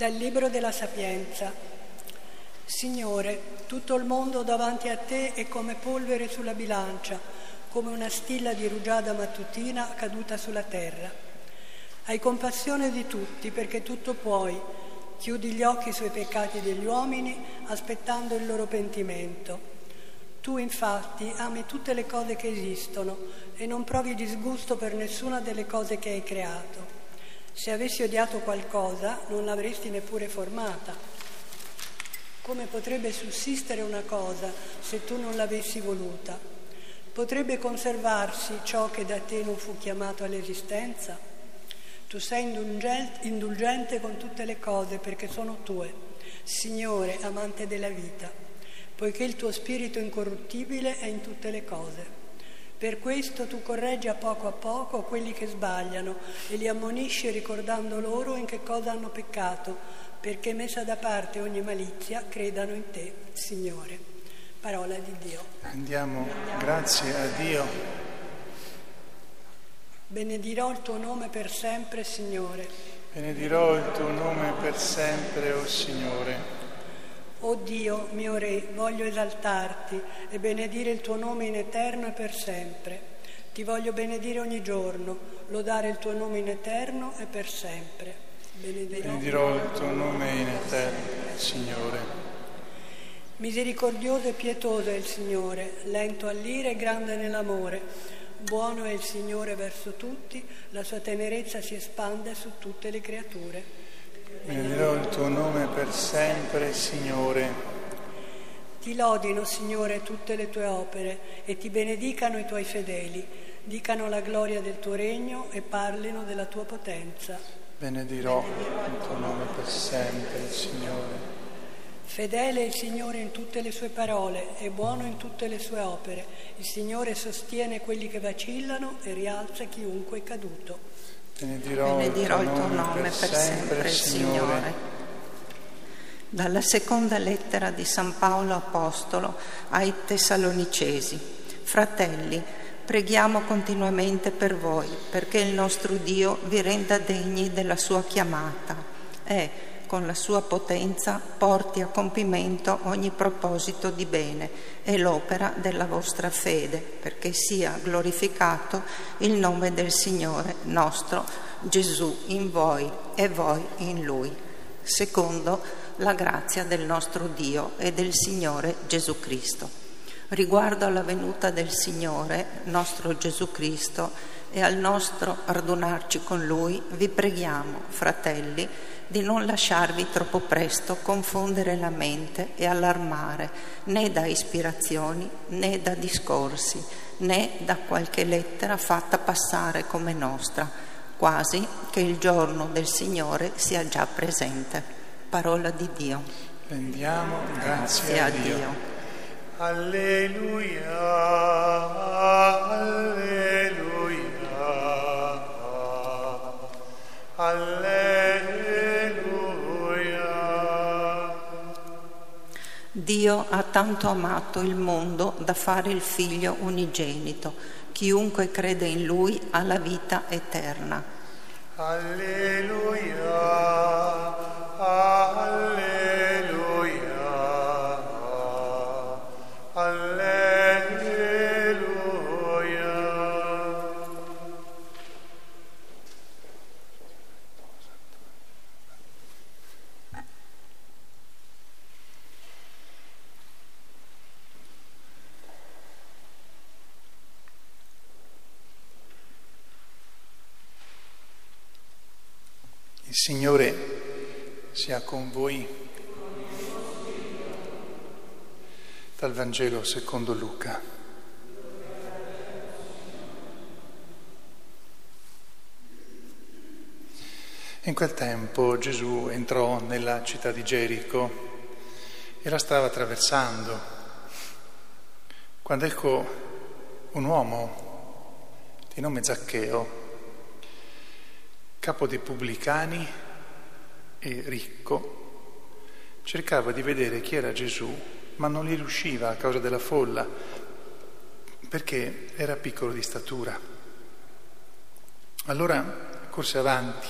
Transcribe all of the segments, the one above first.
Dal Libro della Sapienza. Signore, tutto il mondo davanti a te è come polvere sulla bilancia, come una stilla di rugiada mattutina caduta sulla terra. Hai compassione di tutti perché tutto puoi. Chiudi gli occhi sui peccati degli uomini aspettando il loro pentimento. Tu infatti ami tutte le cose che esistono e non provi disgusto per nessuna delle cose che hai creato. Se avessi odiato qualcosa non l'avresti neppure formata. Come potrebbe sussistere una cosa se tu non l'avessi voluta? Potrebbe conservarsi ciò che da te non fu chiamato all'esistenza? Tu sei indulgente con tutte le cose perché sono tue, Signore, amante della vita, poiché il tuo spirito incorruttibile è in tutte le cose. Per questo tu correggi a poco a poco quelli che sbagliano e li ammonisci ricordando loro in che cosa hanno peccato, perché messa da parte ogni malizia credano in te, Signore. Parola di Dio. Andiamo, grazie a Dio. Benedirò il tuo nome per sempre, Signore. Benedirò il tuo nome per sempre, o oh Signore. O Dio, mio Re, voglio esaltarti e benedire il tuo nome in eterno e per sempre. Ti voglio benedire ogni giorno, lodare il tuo nome in eterno e per sempre. Benedirò, Benedirò il tuo nome in eterno, Signore. Misericordioso e pietoso è il Signore, lento all'ira e grande nell'amore. Buono è il Signore verso tutti, la sua tenerezza si espande su tutte le creature. Benedirò il tuo nome per sempre, Signore. Ti lodino, Signore, tutte le tue opere e ti benedicano i tuoi fedeli. Dicano la gloria del tuo regno e parlino della tua potenza. Benedirò il tuo nome per sempre, Signore. Fedele è il Signore in tutte le sue parole e buono in tutte le sue opere. Il Signore sostiene quelli che vacillano e rialza chiunque è caduto. Benedirò, il tuo nome, per, sempre, Signore. Signore. Dalla seconda lettera di San Paolo Apostolo ai Tessalonicesi. Fratelli, preghiamo continuamente per voi, perché il nostro Dio vi renda degni della sua chiamata. E, con la sua potenza porti a compimento ogni proposito di bene e l'opera della vostra fede, perché sia glorificato il nome del Signore nostro Gesù in voi e voi in Lui, secondo la grazia del nostro Dio e del Signore Gesù Cristo. Riguardo alla venuta del Signore nostro Gesù Cristo e al nostro radunarci con Lui, vi preghiamo, fratelli, di non lasciarvi troppo presto confondere la mente e allarmare né da ispirazioni né da discorsi né da qualche lettera fatta passare come nostra, quasi che il giorno del Signore sia già presente. Parola di Dio. Rendiamo grazie, grazie a Dio. Dio. Alleluia, alleluia, Dio ha tanto amato il mondo da fare il figlio unigenito. Chiunque crede in lui ha la vita eterna. Alleluia. Alleluia. Il Signore sia con voi. Dal Vangelo secondo Luca. In quel tempo Gesù entrò nella città di Gerico e la stava attraversando, quando ecco un uomo di nome Zaccheo capo dei pubblicani e ricco, cercava di vedere chi era Gesù, ma non gli riusciva a causa della folla, perché era piccolo di statura. Allora corse avanti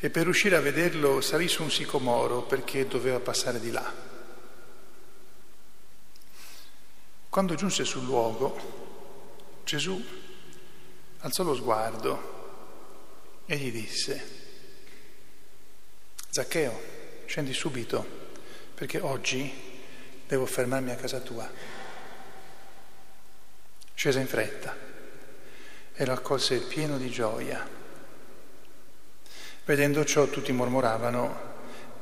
e per riuscire a vederlo salì su un sicomoro perché doveva passare di là. Quando giunse sul luogo, Gesù alzò lo sguardo e gli disse, Zaccheo, scendi subito perché oggi devo fermarmi a casa tua. Scese in fretta e lo accolse pieno di gioia. Vedendo ciò tutti mormoravano,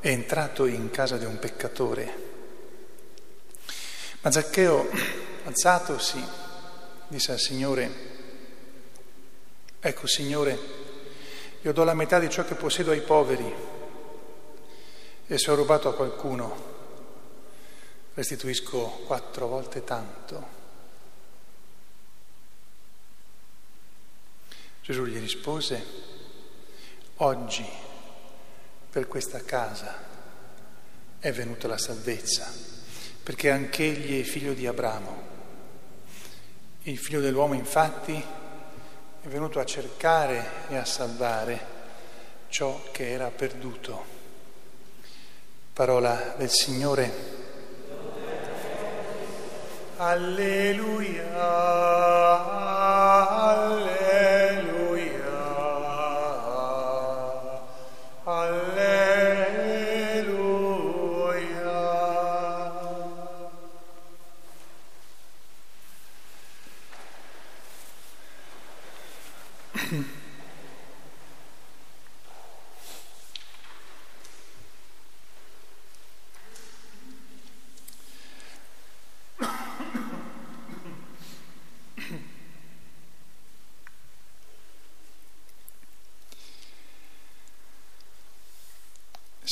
è entrato in casa di un peccatore. Ma Zaccheo, alzatosi, disse al Signore, ecco Signore, io do la metà di ciò che possiedo ai poveri e se ho rubato a qualcuno restituisco quattro volte tanto. Gesù gli rispose, Oggi per questa casa è venuta la salvezza, perché anch'egli è figlio di Abramo. Il figlio dell'uomo infatti è venuto a cercare e a salvare ciò che era perduto. Parola del Signore. Alleluia.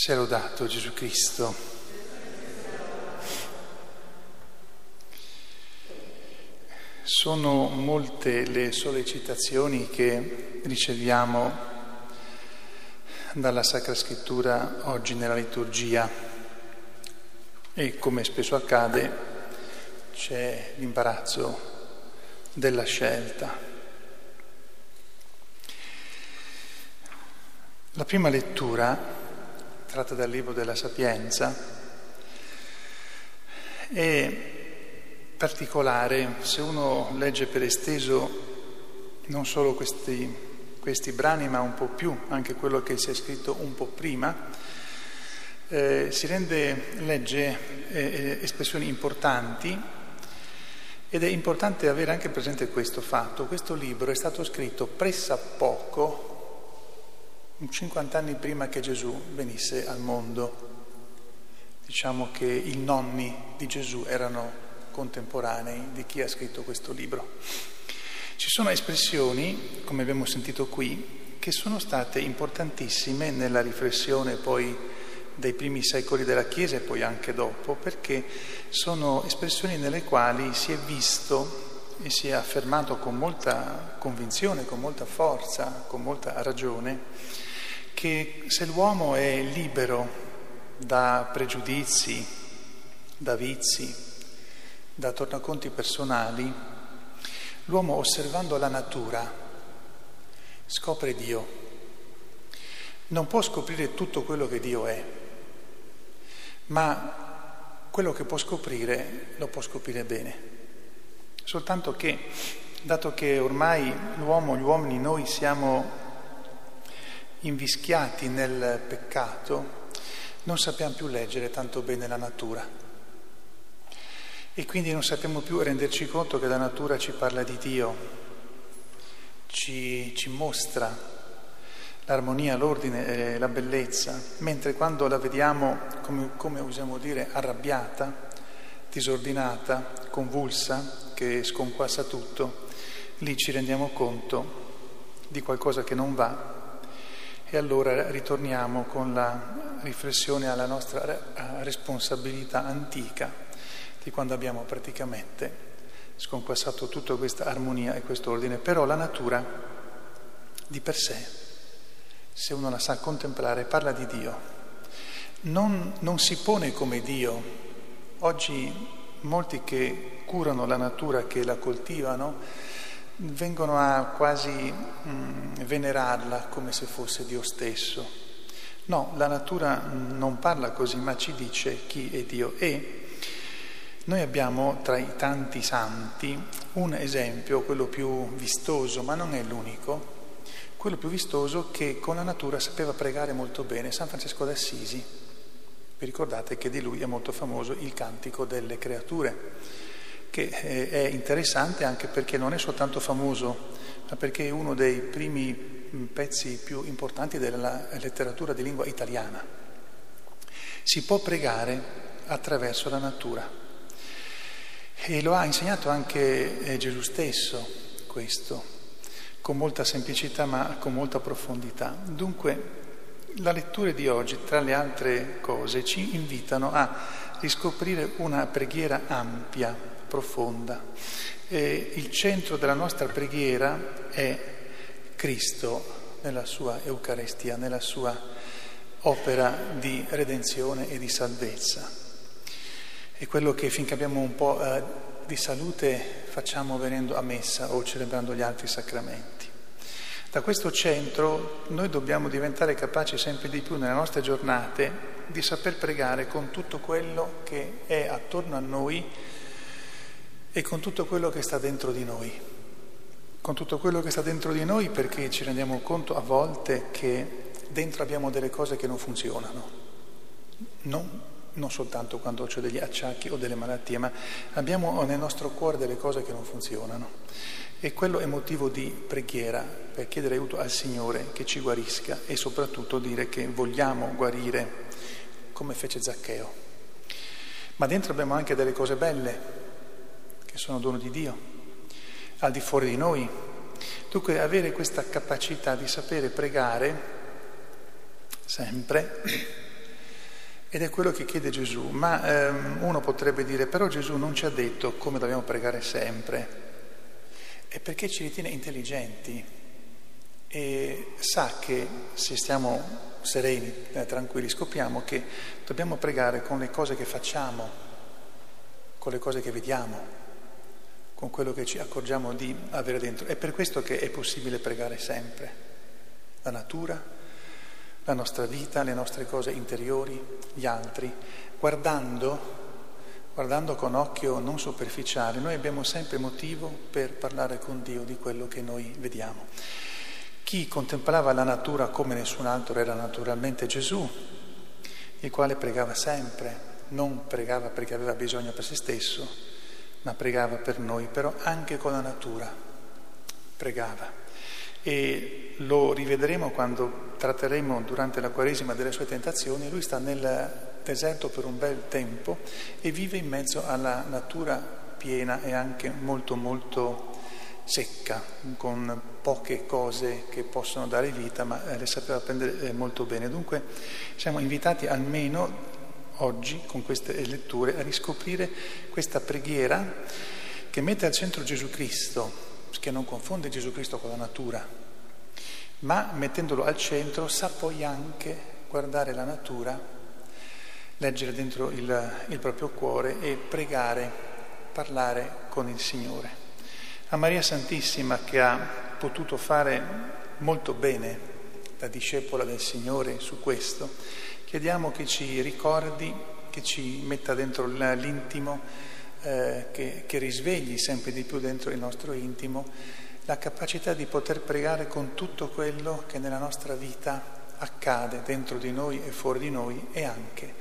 Sia lodato Gesù Cristo. Sono molte le sollecitazioni che riceviamo dalla Sacra Scrittura oggi nella liturgia e come spesso accade c'è l'imbarazzo della scelta. La prima lettura tratta dal libro della Sapienza, è particolare se uno legge per esteso non solo questi, questi brani, ma un po' più anche quello che si è scritto un po' prima, eh, si rende, legge eh, espressioni importanti ed è importante avere anche presente questo fatto. Questo libro è stato scritto pressappoco 50 anni prima che Gesù venisse al mondo. Diciamo che i nonni di Gesù erano contemporanei di chi ha scritto questo libro. Ci sono espressioni, come abbiamo sentito qui, che sono state importantissime nella riflessione poi dei primi secoli della Chiesa e poi anche dopo, perché sono espressioni nelle quali si è visto e si è affermato con molta convinzione, con molta forza, con molta ragione, che se l'uomo è libero da pregiudizi, da vizi, da tornaconti personali, l'uomo osservando la natura scopre Dio. Non può scoprire tutto quello che Dio è, ma quello che può scoprire lo può scoprire bene. Soltanto che, dato che ormai l'uomo, gli uomini, noi siamo invischiati nel peccato, non sappiamo più leggere tanto bene la natura. E quindi non sappiamo più renderci conto che la natura ci parla di Dio, ci, ci mostra l'armonia, l'ordine e la bellezza, mentre quando la vediamo, come, come usiamo dire, arrabbiata, disordinata, convulsa, che sconquassa tutto, lì ci rendiamo conto di qualcosa che non va e allora ritorniamo con la riflessione alla nostra responsabilità antica di quando abbiamo praticamente sconquassato tutta questa armonia e questo ordine. Però la natura di per sé, se uno la sa contemplare, parla di Dio. Non, non si pone come Dio. Oggi molti che curano la natura, che la coltivano, vengono a quasi mh, mm, venerarla come se fosse Dio stesso. No, la natura non parla così, ma ci dice chi è Dio. E noi abbiamo tra i tanti santi un esempio, quello più vistoso, ma non è l'unico, quello più vistoso che con la natura sapeva pregare molto bene, San Francesco d'Assisi. Vi ricordate che di lui è molto famoso il cantico delle creature, che eh, è interessante anche perché non è soltanto famoso, ma perché è uno dei primi pezzi più importanti della letteratura di lingua italiana. Si può pregare attraverso la natura. E lo ha insegnato anche eh, Gesù stesso questo, con molta semplicità ma con molta profondità. Dunque, la lettura di oggi, tra le altre cose, ci invitano a riscoprire una preghiera ampia, profonda. E il centro della nostra preghiera è Cristo nella sua Eucaristia, nella sua opera di redenzione e di salvezza. È quello che finché abbiamo un po' eh, di salute facciamo venendo a messa o celebrando gli altri sacramenti. Da questo centro noi dobbiamo diventare capaci sempre di più nelle nostre giornate di saper pregare con tutto quello che è attorno a noi e con tutto quello che sta dentro di noi con tutto quello che sta dentro di noi perché ci rendiamo conto a volte che dentro abbiamo delle cose che non funzionano, non, non soltanto quando ho degli acciacchi o delle malattie, ma abbiamo nel nostro cuore delle cose che non funzionano. E quello è motivo di preghiera per chiedere aiuto al Signore che ci guarisca e soprattutto dire che vogliamo guarire come fece Zaccheo. Ma dentro abbiamo anche delle cose belle che sono dono di Dio al di fuori di noi. Dunque avere questa capacità di sapere pregare sempre, ed è quello che chiede Gesù, ma ehm, uno potrebbe dire però Gesù non ci ha detto come dobbiamo pregare sempre, è perché ci ritiene intelligenti e sa che se stiamo sereni, eh, tranquilli, scopriamo che dobbiamo pregare con le cose che facciamo, con le cose che vediamo con quello che ci accorgiamo di avere dentro. È per questo che è possibile pregare sempre. La natura, la nostra vita, le nostre cose interiori, gli altri, guardando, guardando con occhio non superficiale, noi abbiamo sempre motivo per parlare con Dio di quello che noi vediamo. Chi contemplava la natura come nessun altro era naturalmente Gesù, il quale pregava sempre, non pregava perché aveva bisogno per se stesso, ma pregava per noi, però anche con la natura pregava. E lo rivedremo quando tratteremo durante la Quaresima delle sue tentazioni. Lui sta nel deserto per un bel tempo e vive in mezzo alla natura piena e anche molto molto secca, con poche cose che possono dare vita, ma eh, le sapeva prendere eh, molto bene. Dunque siamo invitati almeno oggi con queste letture a riscoprire questa preghiera che mette al centro Gesù Cristo, che non confonde Gesù Cristo con la natura, ma mettendolo al centro sa poi anche guardare la natura, leggere dentro il, il proprio cuore e pregare, parlare con il Signore. A Maria Santissima che ha potuto fare molto bene da discepola del Signore su questo, Chiediamo che ci ricordi, che ci metta dentro l'intimo, eh, che, che risvegli sempre di più dentro il nostro intimo la capacità di poter pregare con tutto quello che nella nostra vita accade dentro di noi e fuori di noi e anche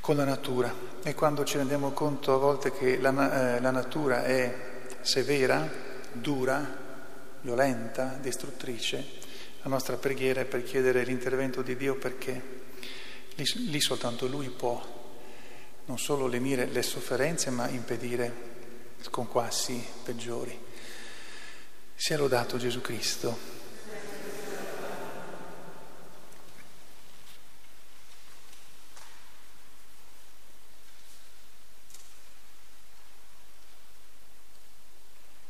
con la natura. E quando ci rendiamo conto a volte che la, eh, la natura è severa, dura, violenta, distruttrice, la nostra preghiera è per chiedere l'intervento di Dio perché Lì, lì soltanto Lui può non solo lenire le sofferenze, ma impedire sconquassi peggiori. Sia lodato Gesù Cristo.